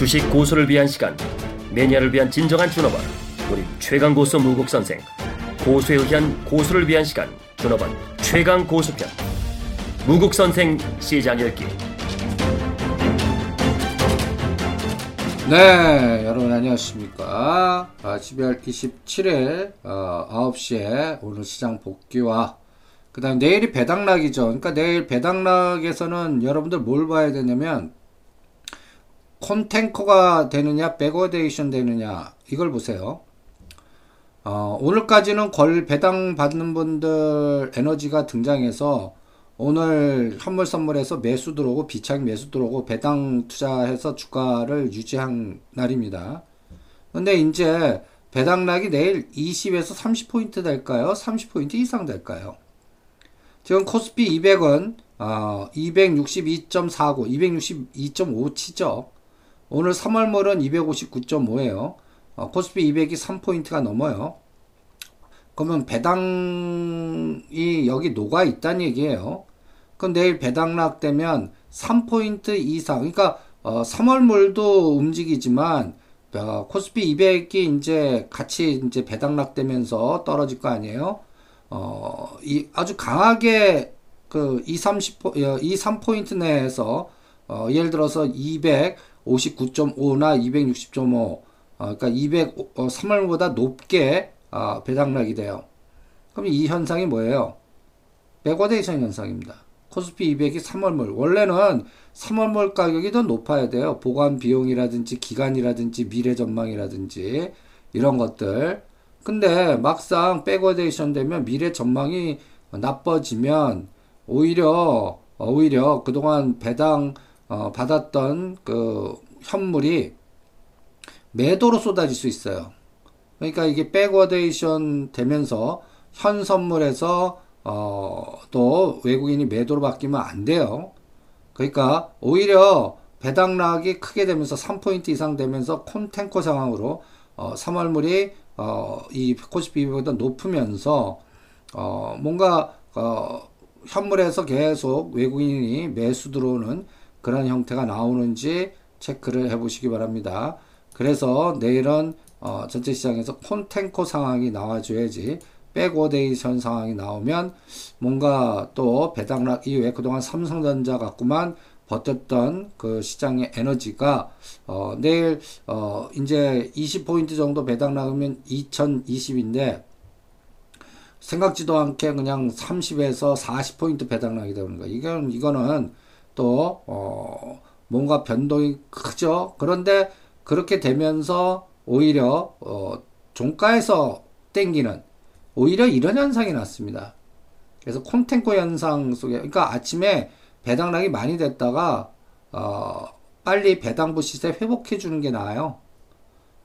주식 고수를 위한 시간. 매니아를 위한 진정한 준업원. 우리 최강 고수 무국 선생. 고수에 의한 고수를 위한 시간. 준업원 최강 고수편. 무국 선생 시장 열기 네, 여러분 안녕하십니까. 아, 12월 27일 어, 9시에 오늘 시장 복귀와 그 다음 내일이 배당락이죠. 그러니까 내일 배당락에서는 여러분들 뭘 봐야 되냐면 콘탱고가 되느냐 백워데이션 되느냐 이걸 보세요. 어, 오늘까지는 걸 배당 받는 분들 에너지가 등장해서 오늘 현물 선물에서 매수 들어오고 비차익 매수 들어오고 배당 투자해서 주가를 유지한 날입니다. 근데 이제 배당락이 내일 20에서 30포인트 될까요? 30포인트 이상 될까요? 지금 코스피 200은 어, 262.49, 262.5 치죠. 오늘 3월물은 259.5예요. 어, 코스피 200이 3포인트가 넘어요. 그러면 배당이 여기 녹아 있다는 얘기예요. 그럼 내일 배당락 되면 3포인트 이상, 그러니까 어, 3월물도 움직이지만 어, 코스피 200이 이제 같이 이제 배당락 되면서 떨어질 거 아니에요? 어, 이 아주 강하게 그 2, 30, 2, 3포인트 내에서 어, 예를 들어서 259.5나 260.5, 어, 그러니까 200, 어, 3월보다 높게 어, 배당락이 돼요. 그럼 이 현상이 뭐예요? 백워데이션 현상입니다. 코스피 200이 3월물. 원래는 3월물 가격이 더 높아야 돼요. 보관 비용이라든지 기간이라든지 미래 전망이라든지 이런 것들. 근데 막상 백워데이션 되면 미래 전망이 나빠지면 오히려 오히려 그동안 배당 어, 받았던 그 현물이 매도로 쏟아질 수 있어요. 그러니까 이게 백워데이션 되면서 현 선물에서 어, 또 외국인이 매도로 바뀌면 안 돼요. 그러니까 오히려 배당락이 크게 되면서 3포인트 이상 되면서 콘탱고 상황으로 어, 3월물이 어, 이 코스피보다 높으면서 어, 뭔가 어, 현물에서 계속 외국인이 매수 들어오는 그런 형태가 나오는지 체크를 해 보시기 바랍니다. 그래서 내일은 어, 전체 시장에서 콘탱고 상황이 나와줘야지 백워데이션 상황이 나오면 뭔가 또 배당락 이후에 그동안 삼성전자 갖고만 버텼던 그 시장의 에너지가 어 내일 어 이제 20포인트 정도 배당락이면 2020인데 생각지도 않게 그냥 30에서 40포인트 배당락이 되는 거예요. 이건 이거는 또 어 뭔가 변동이 크죠. 그런데 그렇게 되면서 오히려 어 종가에서 땡기는 오히려 이런 현상이 났습니다. 그래서 콘텐코 현상 속에, 그러니까 아침에 배당락이 많이 됐다가, 어, 빨리 배당부 시세 회복해 주는 게 나아요.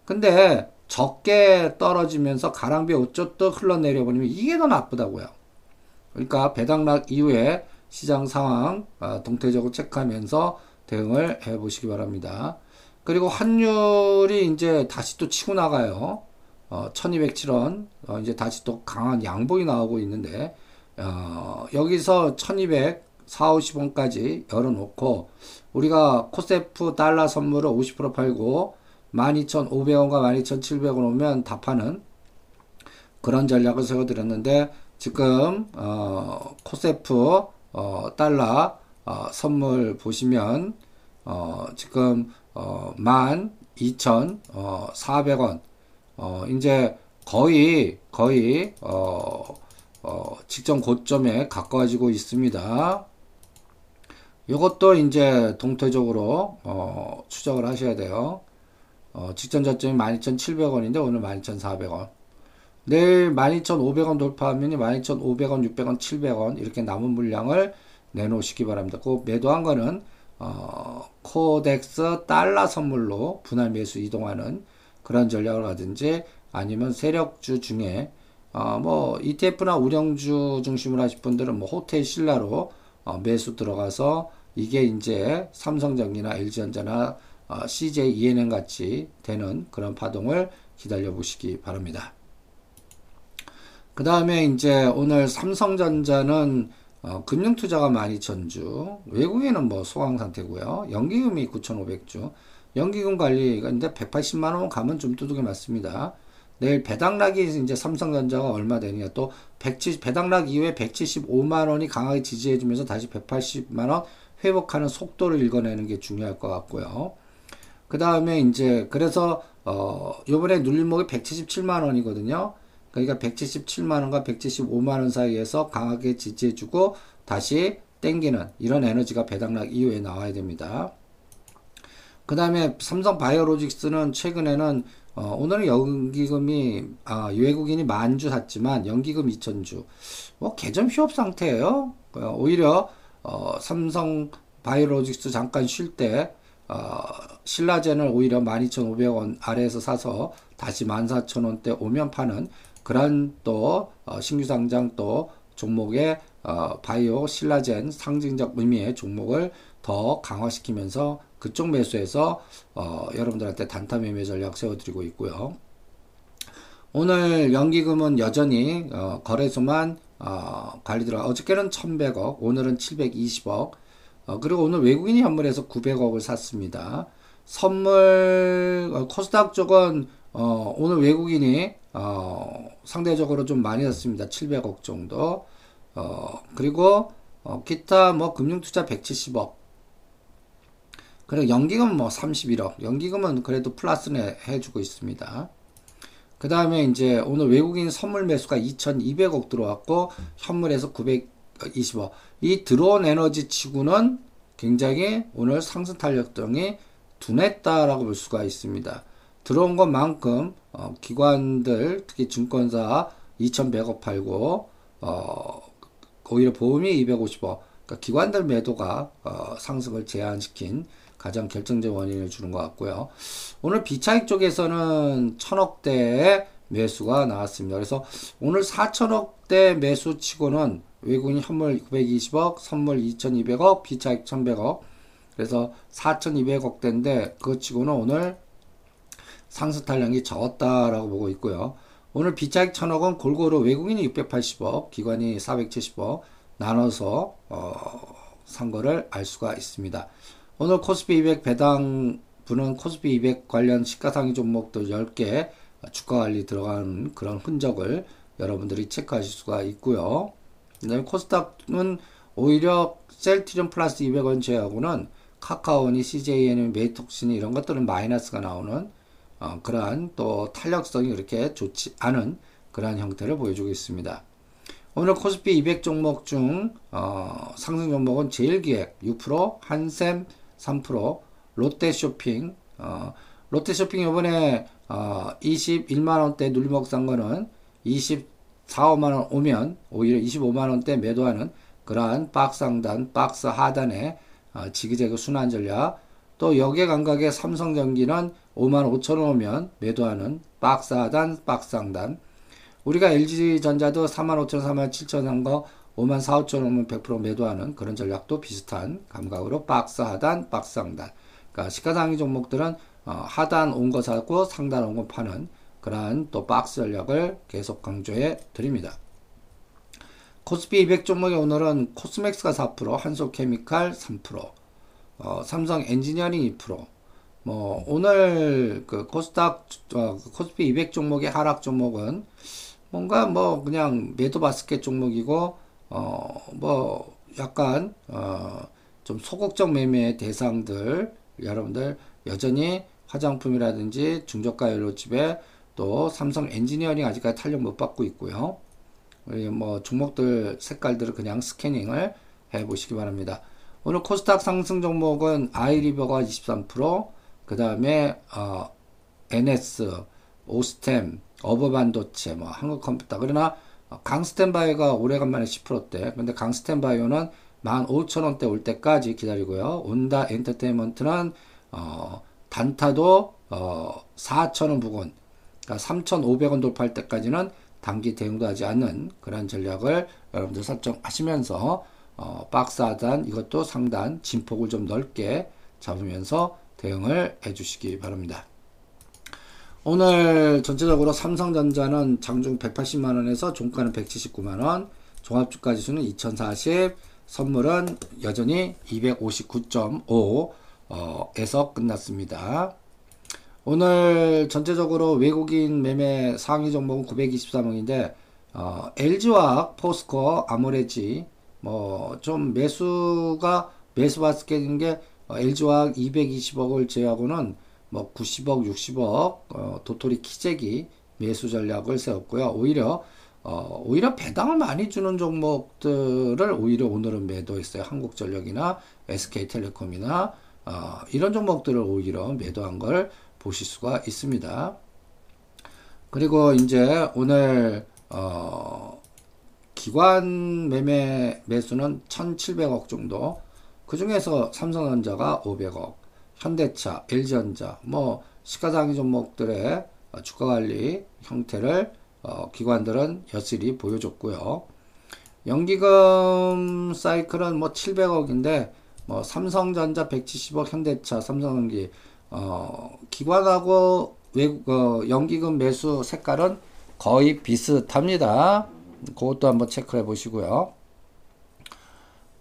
근데 적게 떨어지면서 가랑비 어쩌떡 흘러내려 버리면 이게 더 나쁘다고요. 그러니까 배당락 이후에 시장 상황 어, 동태적으로 체크하면서 대응을 해 보시기 바랍니다. 그리고 환율이 이제 다시 또 치고 나가요. 어, 1207원, 어, 이제 다시 또 강한 양봉이 나오고 있는데, 어, 여기서 1200, 4, 50원까지 열어놓고, 우리가 코세프 달러 선물을 50% 팔고, 12,500원과 12,700원 오면 다 파는 그런 전략을 세워드렸는데, 지금, 어, 코세프, 어, 달러, 어, 선물 보시면, 어, 지금, 어, 12,400원, 어, 이제 거의, 거의, 어, 어, 직전 고점에 가까워지고 있습니다. 이것도 이제 동태적으로, 어, 추적을 하셔야 돼요. 어, 직전 저점이 12,700원인데 오늘 12,400원. 내일 12,500원 돌파하면 12,500원, 600원, 700원 이렇게 남은 물량을 내놓으시기 바랍니다. 그 매도한 거는 어, 코덱스 달러 선물로 분할 매수 이동하는 그런 전략을 하든지 아니면 세력주 중에 어, 뭐 ETF나 우량주 중심으로 하실 분들은 뭐 호텔 신라로 어, 매수 들어가서 이게 이제 삼성전기나 LG전자나 어, CJ ENM 같이 되는 그런 파동을 기다려 보시기 바랍니다. 그 다음에 이제 오늘 삼성전자는 어, 금융투자가 12,000주, 외국인은 뭐 소강 상태고요. 연기금이 9,500주, 연기금 관리인데 180만 원 가면 좀 두둑이 맞습니다. 내일 배당락이 이제 삼성전자가 얼마 되느냐 또 170, 배당락 이후에 175만 원이 강하게 지지해주면서 다시 180만 원 회복하는 속도를 읽어내는 게 중요할 것 같고요. 그 다음에 이제 그래서 어 요번에 눌림목이 177만 원이거든요. 그러니까 177만 원과 175만 원 사이에서 강하게 지지해주고 다시 땡기는 이런 에너지가 배당락 이후에 나와야 됩니다. 그 다음에 삼성 바이오로직스는 최근에는 어, 오늘은 연기금이 아, 외국인이 만 주 샀지만 연기금 2천주 뭐 개점 휴업 상태예요. 어, 오히려 어, 삼성 바이오로직스 잠깐 쉴때 어, 신라젠을 오히려 12,500원 아래에서 사서 다시 14,000원대 오면 파는 그런 또 어, 신규 상장 또 종목의 어, 바이오 신라젠 상징적 의미의 종목을 더 강화시키면서 그쪽 매수에서 어, 여러분들한테 단타 매매 전략 세워드리고 있고요. 오늘 연기금은 여전히 어, 거래소만 어, 관리 들어 어저께는 1100억, 오늘은 720억, 어, 그리고 오늘 외국인이 현물에서 900억을 샀습니다. 선물 어, 코스닥 쪽은 어, 오늘 외국인이 어, 상대적으로 좀 많이 샀습니다. 700억 정도. 어, 그리고 어, 기타 뭐 금융투자 170억. 그리고 연기금 뭐 31억. 연기금은 그래도 플러스는 해주고 있습니다. 그 다음에 이제 오늘 외국인 선물 매수가 2,200억 들어왔고 현물에서 920억. 이 들어온 에너지 치고는 굉장히 오늘 상승 탄력 등이 둔했다라고 볼 수가 있습니다. 들어온 것만큼 어, 기관들 특히 증권사 2,100억 팔고 어, 오히려 보험이 250억. 그러니까 기관들 매도가 어, 상승을 제한시킨 가장 결정적 원인을 주는 것 같고요. 오늘 비차익 쪽에서는 천억대의 매수가 나왔습니다. 그래서 오늘 4천억대 매수 치고는 외국인 현물 920억, 선물 2200억, 비차익 1100억. 그래서 4200억대인데 그거 치고는 오늘 상승 탄력이 적었다라고 보고 있고요. 오늘 비차익 천억은 골고루 외국인이 680억, 기관이 470억 나눠서 어, 산 거를 알 수가 있습니다. 오늘 코스피 200 배당 분은 코스피 200 관련 시가상위 종목들 10개 주가 관리 들어가는 그런 흔적을 여러분들이 체크하실 수가 있고요. 그 다음에 코스닥은 오히려 셀트리온 플러스 200원 제하고는 카카오니 CJN이 메이톡신이 이런 것들은 마이너스가 나오는 어, 그러한 또 탄력성이 그렇게 좋지 않은 그러한 형태를 보여주고 있습니다. 오늘 코스피 200 종목 중 어, 상승 종목은 제일기획 6%, 한샘 3%, 롯데쇼핑 어, 롯데쇼핑 이번에 어, 21만원대 눌림목 산 거는 24, 5만원 오면 오히려 25만원대 매도하는 그러한 박스 상단, 박스 하단에 어, 지그재그 순환 전략 또 역의 감각의 삼성전기는 5만 5천 원 오면 매도하는 박스 하단, 박스 상단 우리가 LG전자도 4만 5천, 4만 7천 산거 5만 4, 5천 원 오면 100% 매도하는 그런 전략도 비슷한 감각으로 박스 하단, 박스 상단 그러니까 시가상위 종목들은 어, 하단 온 거 사고 상단 온 거 파는 그러한 또 박스 전략을 계속 강조해 드립니다. 코스피 200 종목의 오늘은 코스맥스가 4%, 한솔케미칼 3%, 어, 삼성 엔지니어링 2%. 뭐 오늘 그 코스닥 어, 그 코스피 200 종목의 하락 종목은 뭔가 뭐 그냥 매도 바스켓 종목이고 어 뭐 약간 어 좀 소극적 매매 대상들 여러분들 여전히 화장품이라든지 중저가 연료집에 또 삼성 엔지니어링 아직까지 탄력 못 받고 있고요. 뭐 종목들 색깔들을 그냥 스캐닝을 해 보시기 바랍니다. 오늘 코스닥 상승 종목은 아이리버가 23%, 그 다음에 어, NS, 오스템, 어버반도체, 뭐 한국컴퓨터. 그러나 강스텐바이오가 오래간만에 10%대. 근데 강스텐바이오는 15,000원대 올 때까지 기다리고요. 온다 엔터테인먼트는 어, 단타도 어, 4,000원 부근, 그러니까 3,500원 돌파할 때까지는 단기 대응도 하지 않는 그런 전략을 여러분들 설정하시면서 어, 박스 하단 이것도 상단 진폭을 좀 넓게 잡으면서 대응을 해주시기 바랍니다. 오늘 전체적으로 삼성전자는 장중 180만원에서 종가는 179만원, 종합주가 지수는 2040, 선물은 여전히 259.5, 에서 끝났습니다. 오늘 전체적으로 외국인 매매 상위 종목은 923억인데 어, LG화학, 포스코, 아모레지 뭐 좀 매수가 매수 바스켓인 게 어, LG화학 220억을 제외하고는 뭐 90억, 60억 어, 도토리 키재기 매수 전략을 세웠고요. 오히려 어, 오히려 배당을 많이 주는 종목들을 오히려 오늘은 매도했어요. 한국전력이나 SK텔레콤이나 어, 이런 종목들을 오히려 매도한 걸 보실 수가 있습니다. 그리고 이제 오늘 어, 기관 매매 매수는 1,700억 정도. 그 중에서 삼성전자가 500억, 현대차, LG전자, 뭐 시가상위 종목들의 주가 관리 형태를 어, 기관들은 여실히 보여줬고요. 연기금 사이클은 뭐 700억인데 뭐 삼성전자 170억, 현대차, 삼성전기 어, 기관하고 외국 어, 연기금 매수 색깔은 거의 비슷합니다. 그것도 한번 체크해 보시고요.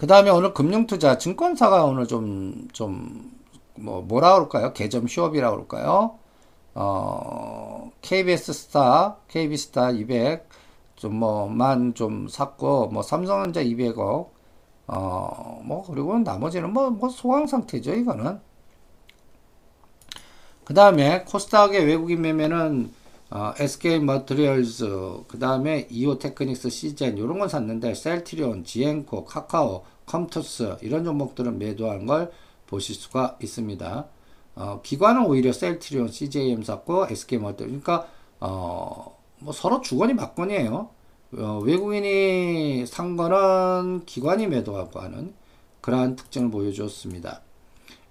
그 다음에 오늘 금융투자 증권사가 오늘 좀, 좀, 뭐, 뭐라 그럴까요? 개점 휴업이라 그럴까요? 어, KBS 스타, KB 스타 200, 좀 뭐, 만 좀 샀고, 뭐, 삼성전자 200억, 어, 뭐, 그리고 나머지는 뭐, 뭐, 소강 상태죠, 이거는. 그 다음에 코스닥의 외국인 매매는 어, SK 머트리얼즈, 그 다음에 이오 테크닉스, 시젠 이런 건 샀는데 셀트리온, 지엔코, 카카오, 컴투스 이런 종목들은 매도한 걸 보실 수가 있습니다. 어, 기관은 오히려 셀트리온, CJ E&M 샀고 SK 머트 그러니까 어, 뭐 서로 주거니 받거니에요. 어, 외국인이 산 거는 기관이 매도하고 하는 그러한 특징을 보여주었습니다.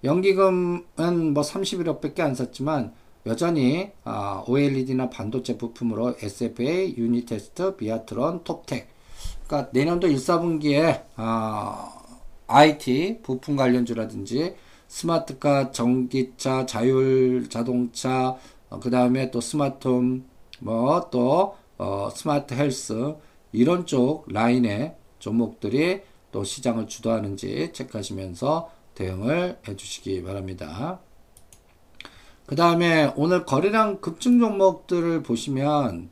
연기금은 뭐 31억 밖에 안 샀지만 여전히 아, OLED나 반도체 부품으로 SFA, 유니테스트, 비아트론, 톱텍 그러니까 내년도 1, 4분기에 아, IT 부품 관련주라든지 스마트카, 전기차, 자율 자동차, 어, 그 다음에 또 스마트홈, 뭐또 어, 스마트 헬스 이런 쪽 라인의 종목들이 또 시장을 주도하는지 체크하시면서 대응을 해주시기 바랍니다. 그 다음에 오늘 거래량 급증 종목들을 보시면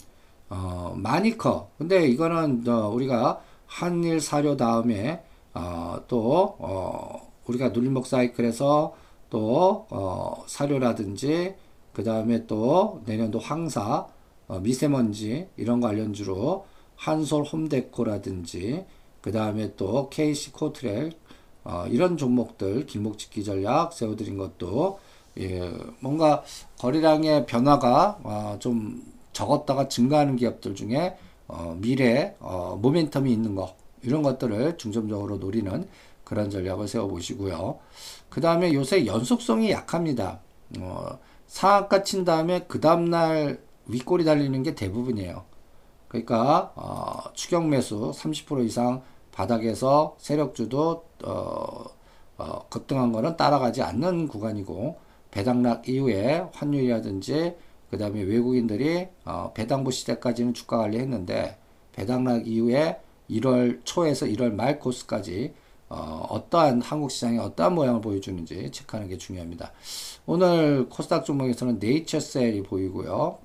어, 많이 커. 근데 이거는 어, 우리가 한일 사료 다음에 어, 또 어, 우리가 눌림목 사이클에서 또 어, 사료라든지 그 다음에 또 내년도 황사, 어, 미세먼지 이런 관련주로 한솔 홈데코라든지 그 다음에 또 KC 코트렐 어, 이런 종목들 길목짓기 전략 세워드린 것도 예, 뭔가 거래량의 변화가 어, 좀 적었다가 증가하는 기업들 중에 어, 미래 어, 모멘텀이 있는 거 이런 것들을 중점적으로 노리는 그런 전략을 세워보시고요. 그 다음에 요새 연속성이 약합니다. 어, 상한가 친 다음에 그 다음날 윗골이 달리는 게 대부분이에요. 그러니까 어, 추격 매수 30% 이상 바닥에서 세력주도 어, 어, 급등한 거는 따라가지 않는 구간이고 배당락 이후에 환율이라든지 그 다음에 외국인들이 어, 배당부 시대까지는 주가 관리했는데 배당락 이후에 1월 초에서 1월 말 코스까지 어, 어떠한 한국 시장이 어떠한 모양을 보여주는지 체크하는 게 중요합니다. 오늘 코스닥 종목에서는 네이처셀이 보이고요.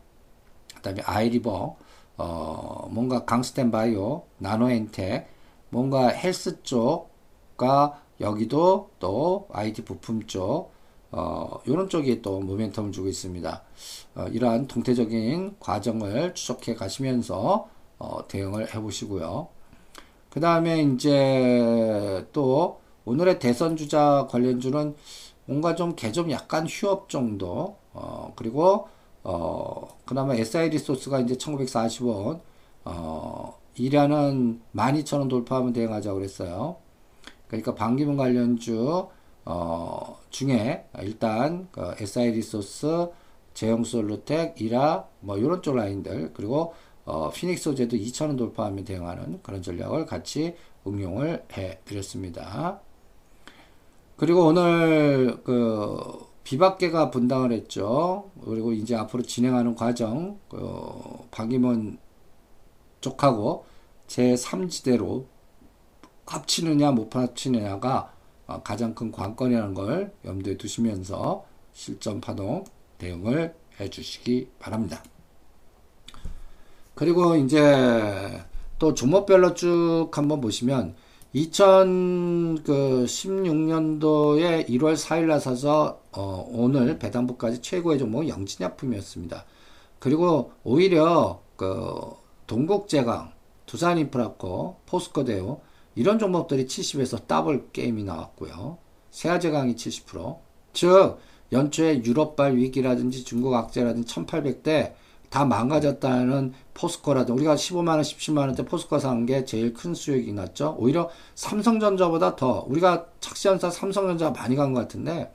그 다음에 아이리버, 어, 뭔가 강스텐 바이오, 나노엔텍, 뭔가 헬스 쪽과 여기도 또 IT 부품 쪽, 어, 이런 쪽이 또 모멘텀을 주고 있습니다. 어, 이러한 동태적인 과정을 추적해 가시면서 어, 대응을 해 보시고요. 그 다음에 이제 또 오늘의 대선 주자 관련주는 뭔가 좀 개 좀 약간 휴업 정도, 어, 그리고 어, 그나마 SI 리소스가 이제 1940원, 어, 이라는 12,000원 돌파하면 대응하자고 그랬어요. 그러니까 반기문 관련주 어, 중에 일단 그 SI 리소스, 제형 솔루텍, 이라 뭐 이런 쪽 라인들 그리고 어, 피닉스 소재도 2,000원 돌파하면 대응하는 그런 전략을 같이 응용을 해 드렸습니다. 그리고 오늘 그 비박계가 분당을 했죠. 그리고 이제 앞으로 진행하는 과정, 그 박임원 쪽하고 제3지대로 합치느냐 못 합치느냐가 어, 가장 큰 관건이라는 걸 염두에 두시면서 실전 파동 대응을 해 주시기 바랍니다. 그리고 이제 또 종목별로 쭉 한번 보시면 2016년도에 1월 4일 날 사서 어, 오늘 배당부까지 최고의 종목 영진약품이었습니다. 그리고 오히려 그 동국제강, 두산인프라코, 포스코데오 이런 종목들이 70에서 더블 게임이 나왔고요. 세아제 강이 70%. 즉 연초에 유럽발 위기라든지 중국 악재라든지 1800대 다 망가졌다는 포스코라든 우리가 15만원, 17만원대 포스코 산 게 제일 큰 수익이 났죠. 오히려 삼성전자보다 더 우리가 착시한사 삼성전자 많이 간 것 같은데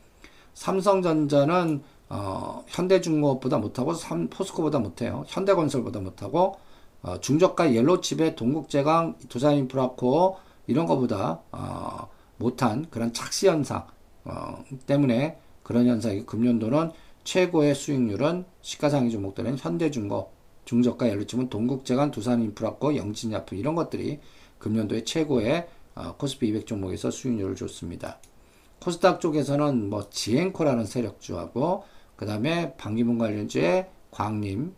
삼성전자는 어, 현대중공업보다 못하고 삼, 포스코보다 못해요. 현대건설보다 못하고 어, 중저가 옐로칩의 동국제강, 두산인프라코 이런 거보다 어, 못한 그런 착시 현상 어, 때문에 그런 현상이 금년도는 최고의 수익률은 시가상위 종목들은 현대중공업, 중저가 옐로칩은 동국제강, 두산인프라코, 영진약품 이런 것들이 금년도에 최고의 어, 코스피 200 종목에서 수익률을 줬습니다. 코스닥 쪽에서는 뭐 지행코라는 세력주하고 그 다음에 방기문 관련주의 광림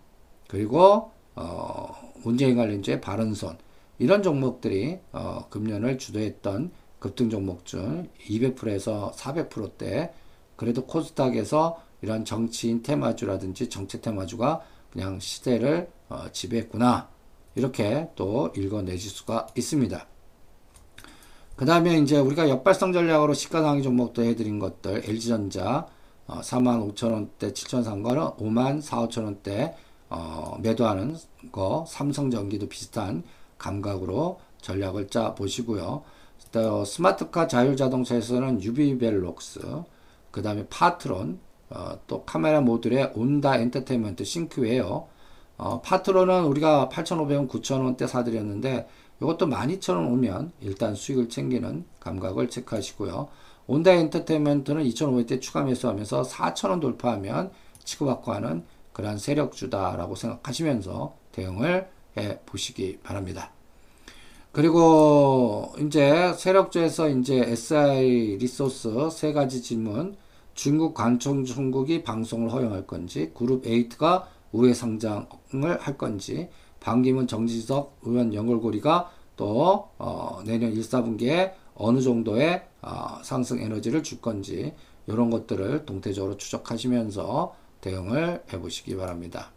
그리고 어, 문재인 관련주의 바른손 이런 종목들이 어, 금년을 주도했던 급등 종목 중 200%에서 400%대 그래도 코스닥에서 이런 정치인 테마주라든지 정책 테마주가 그냥 시대를 어, 지배했구나 이렇게 또 읽어내실 수가 있습니다. 그 다음에 이제 우리가 역발상 전략으로 시가상위 종목도 해드린 것들 LG전자 어, 4만 5천원대 7천 산 거는 5만 4, 5천원대 어, 매도하는 거 삼성전기도 비슷한 감각으로 전략을 짜 보시고요. 또 스마트카 자율자동차에서는 유비벨록스 그 다음에 파트론 어, 또 카메라 모듈의 온다 엔터테인먼트 싱크웨어 어, 파트론은 우리가 8,500원, 9,000원대 사드렸는데 이것도 12,000원 오면 일단 수익을 챙기는 감각을 체크하시고요. 온다 엔터테인먼트는 2,500대 추가 매수하면서 4,000원 돌파하면 치고받고 하는 그러한 세력주다라고 생각하시면서 대응을 해 보시기 바랍니다. 그리고 이제 세력주에서 이제 SI 리소스 세 가지 질문 중국 관청 중국이 방송을 허용할 건지 그룹 8가 우회 상장을 할 건지 반기문 정지석 의원 연결고리가 또 어, 내년 1, 4분기에 어느 정도의 어, 상승 에너지를 줄 건지 이런 것들을 동태적으로 추적하시면서 대응을 해보시기 바랍니다.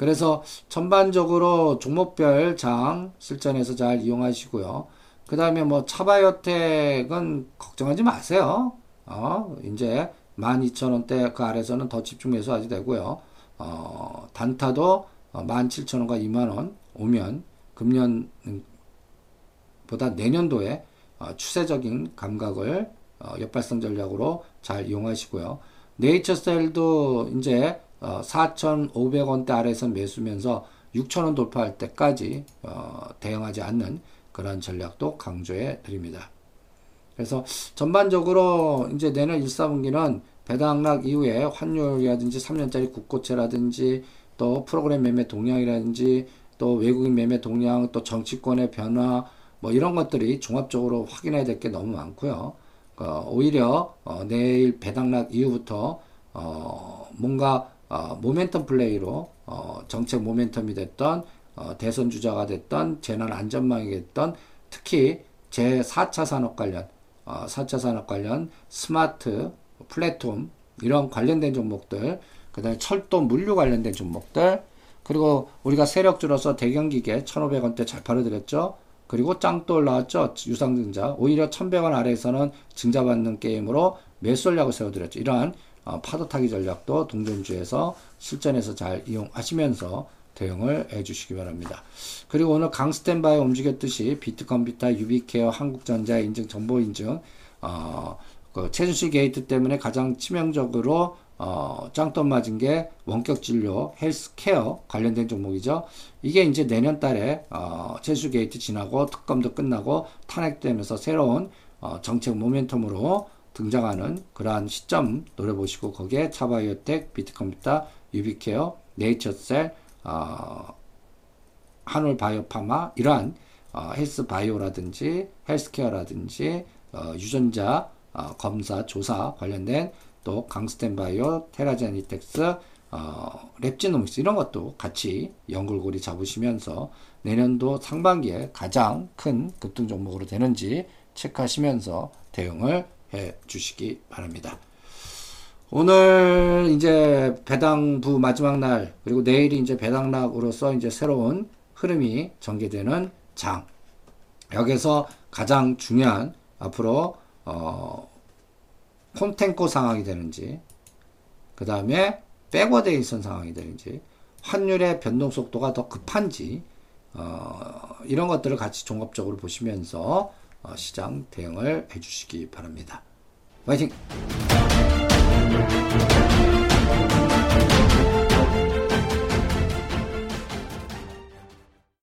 그래서 전반적으로 종목별 장 실전에서 잘 이용하시고요. 그 다음에 뭐 차바이오텍은 걱정하지 마세요. 어, 이제 12,000원대 그 아래서는 더 집중 매수하셔도 되고요. 어, 단타도 17,000원과 2만원 오면 금년 보다 내년도에 어, 추세적인 감각을 어, 역발성 전략으로 잘 이용하시고요. 네이처셀도 이제 어, 4,500원대 아래에서 매수면서 6,000원 돌파할 때까지 어, 대응하지 않는 그런 전략도 강조해 드립니다. 그래서 전반적으로 이제 내년 1, 4분기는 배당 락 이후에 환율이라든지 3년짜리 국고채라든지 또 프로그램 매매 동향이라든지 또 외국인 매매 동향 또 정치권의 변화 뭐 이런 것들이 종합적으로 확인해야 될 게 너무 많고요. 어, 오히려 어, 내일 배당락 이후부터 어, 뭔가 어, 모멘텀 플레이로 어, 정책 모멘텀이 됐던 어, 대선 주자가 됐던 재난 안전망이 됐던 특히 제 4차 산업 관련 어, 4차 산업 관련 스마트 플랫폼 이런 관련된 종목들 그다음에 철도 물류 관련된 종목들 그리고 우리가 세력주로서 대경기계 1,500원대 잘 팔아드렸죠. 그리고 짱또 올라왔죠. 유상증자. 오히려 1100원 아래에서는 증자받는 게임으로 매수 전략을 세워드렸죠. 이러한 어, 파도 타기 전략도 동전주에서 실전에서 잘 이용하시면서 대응을 해주시기 바랍니다. 그리고 오늘 강스템바이오 움직였듯이 비트컴퓨터, 유비케어, 한국전자 인증, 정보 인증, 어, 그 최순실 게이트 때문에 가장 치명적으로 어, 짱돌 맞은 게 원격 진료, 헬스케어 관련된 종목이죠. 이게 이제 내년 달에 어, 제수 게이트 지나고 특검도 끝나고 탄핵되면서 새로운 어, 정책 모멘텀으로 등장하는 그러한 시점 노려보시고 거기에 차바이오텍, 비트컴퓨터, 유비케어, 네이처셀, 어, 한올바이오파마 이러한 어, 헬스바이오라든지 헬스케어라든지 어, 유전자 어, 검사 조사 관련된 또 강스템바이오, 테라젠이텍스, 어, 랩지노믹스 이런 것도 같이 연결고리 잡으시면서 내년도 상반기에 가장 큰 급등 종목으로 되는지 체크하시면서 대응을 해 주시기 바랍니다. 오늘 이제 배당부 마지막 날 그리고 내일이 이제 배당락으로서 이제 새로운 흐름이 전개되는 장 여기서 가장 중요한 앞으로 어 콘탱고 상황이 되는지 그 다음에 백워데이션 상황이 되는지 환율의 변동 속도가 더 급한지 어, 이런 것들을 같이 종합적으로 보시면서 어, 시장 대응을 해주시기 바랍니다. 화이팅!